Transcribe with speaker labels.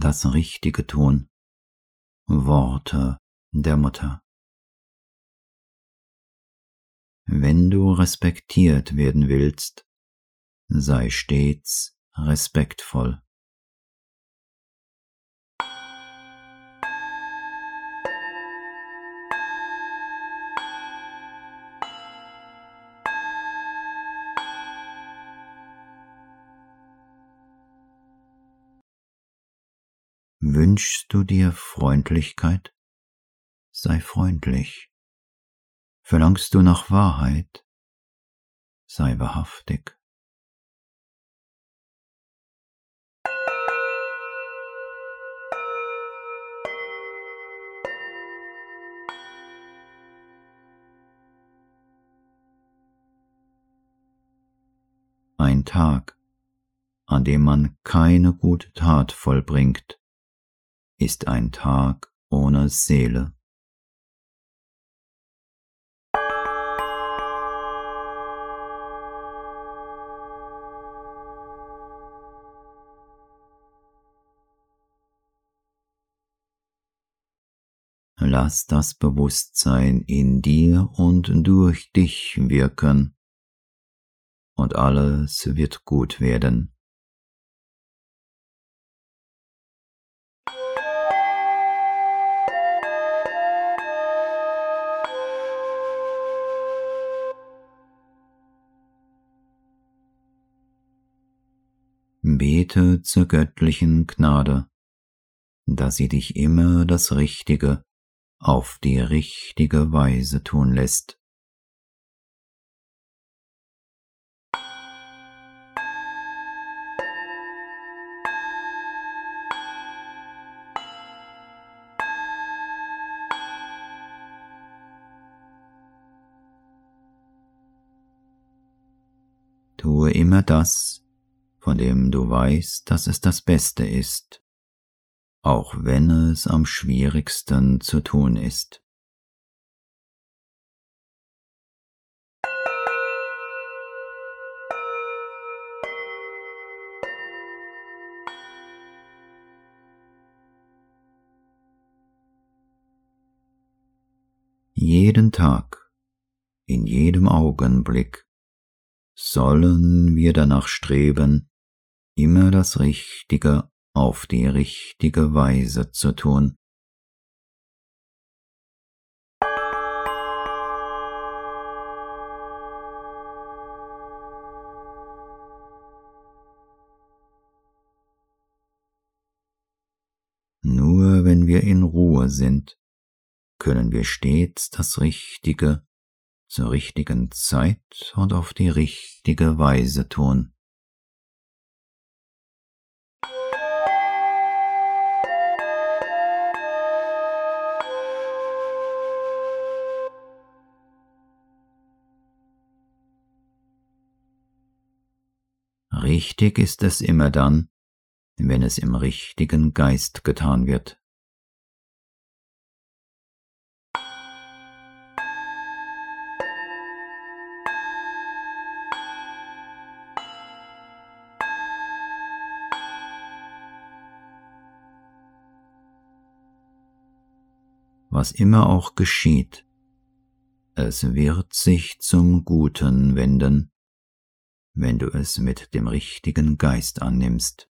Speaker 1: das Richtige tun. Worte der Mutter. Wenn du respektiert werden willst, sei stets respektvoll. Wünschst du dir Freundlichkeit? Sei freundlich. Verlangst du nach Wahrheit? Sei wahrhaftig. Ein Tag, an dem man keine gute Tat vollbringt, ist ein Tag ohne Seele. Lass das Bewusstsein in dir und durch dich wirken, und alles wird gut werden. Bete zur göttlichen Gnade, dass sie dich immer das Richtige auf die richtige Weise tun lässt. Tue immer das, von dem du weißt, dass es das Beste ist, auch wenn es am schwierigsten zu tun ist. Jeden Tag, in jedem Augenblick sollen wir danach streben, immer das Richtige auf die richtige Weise zu tun. Nur wenn wir in Ruhe sind, können wir stets das Richtige zur richtigen Zeit und auf die richtige Weise tun. Richtig ist es immer dann, wenn es im richtigen Geist getan wird. Was immer auch geschieht, es wird sich zum Guten wenden wenn du es mit dem richtigen Geist annimmst.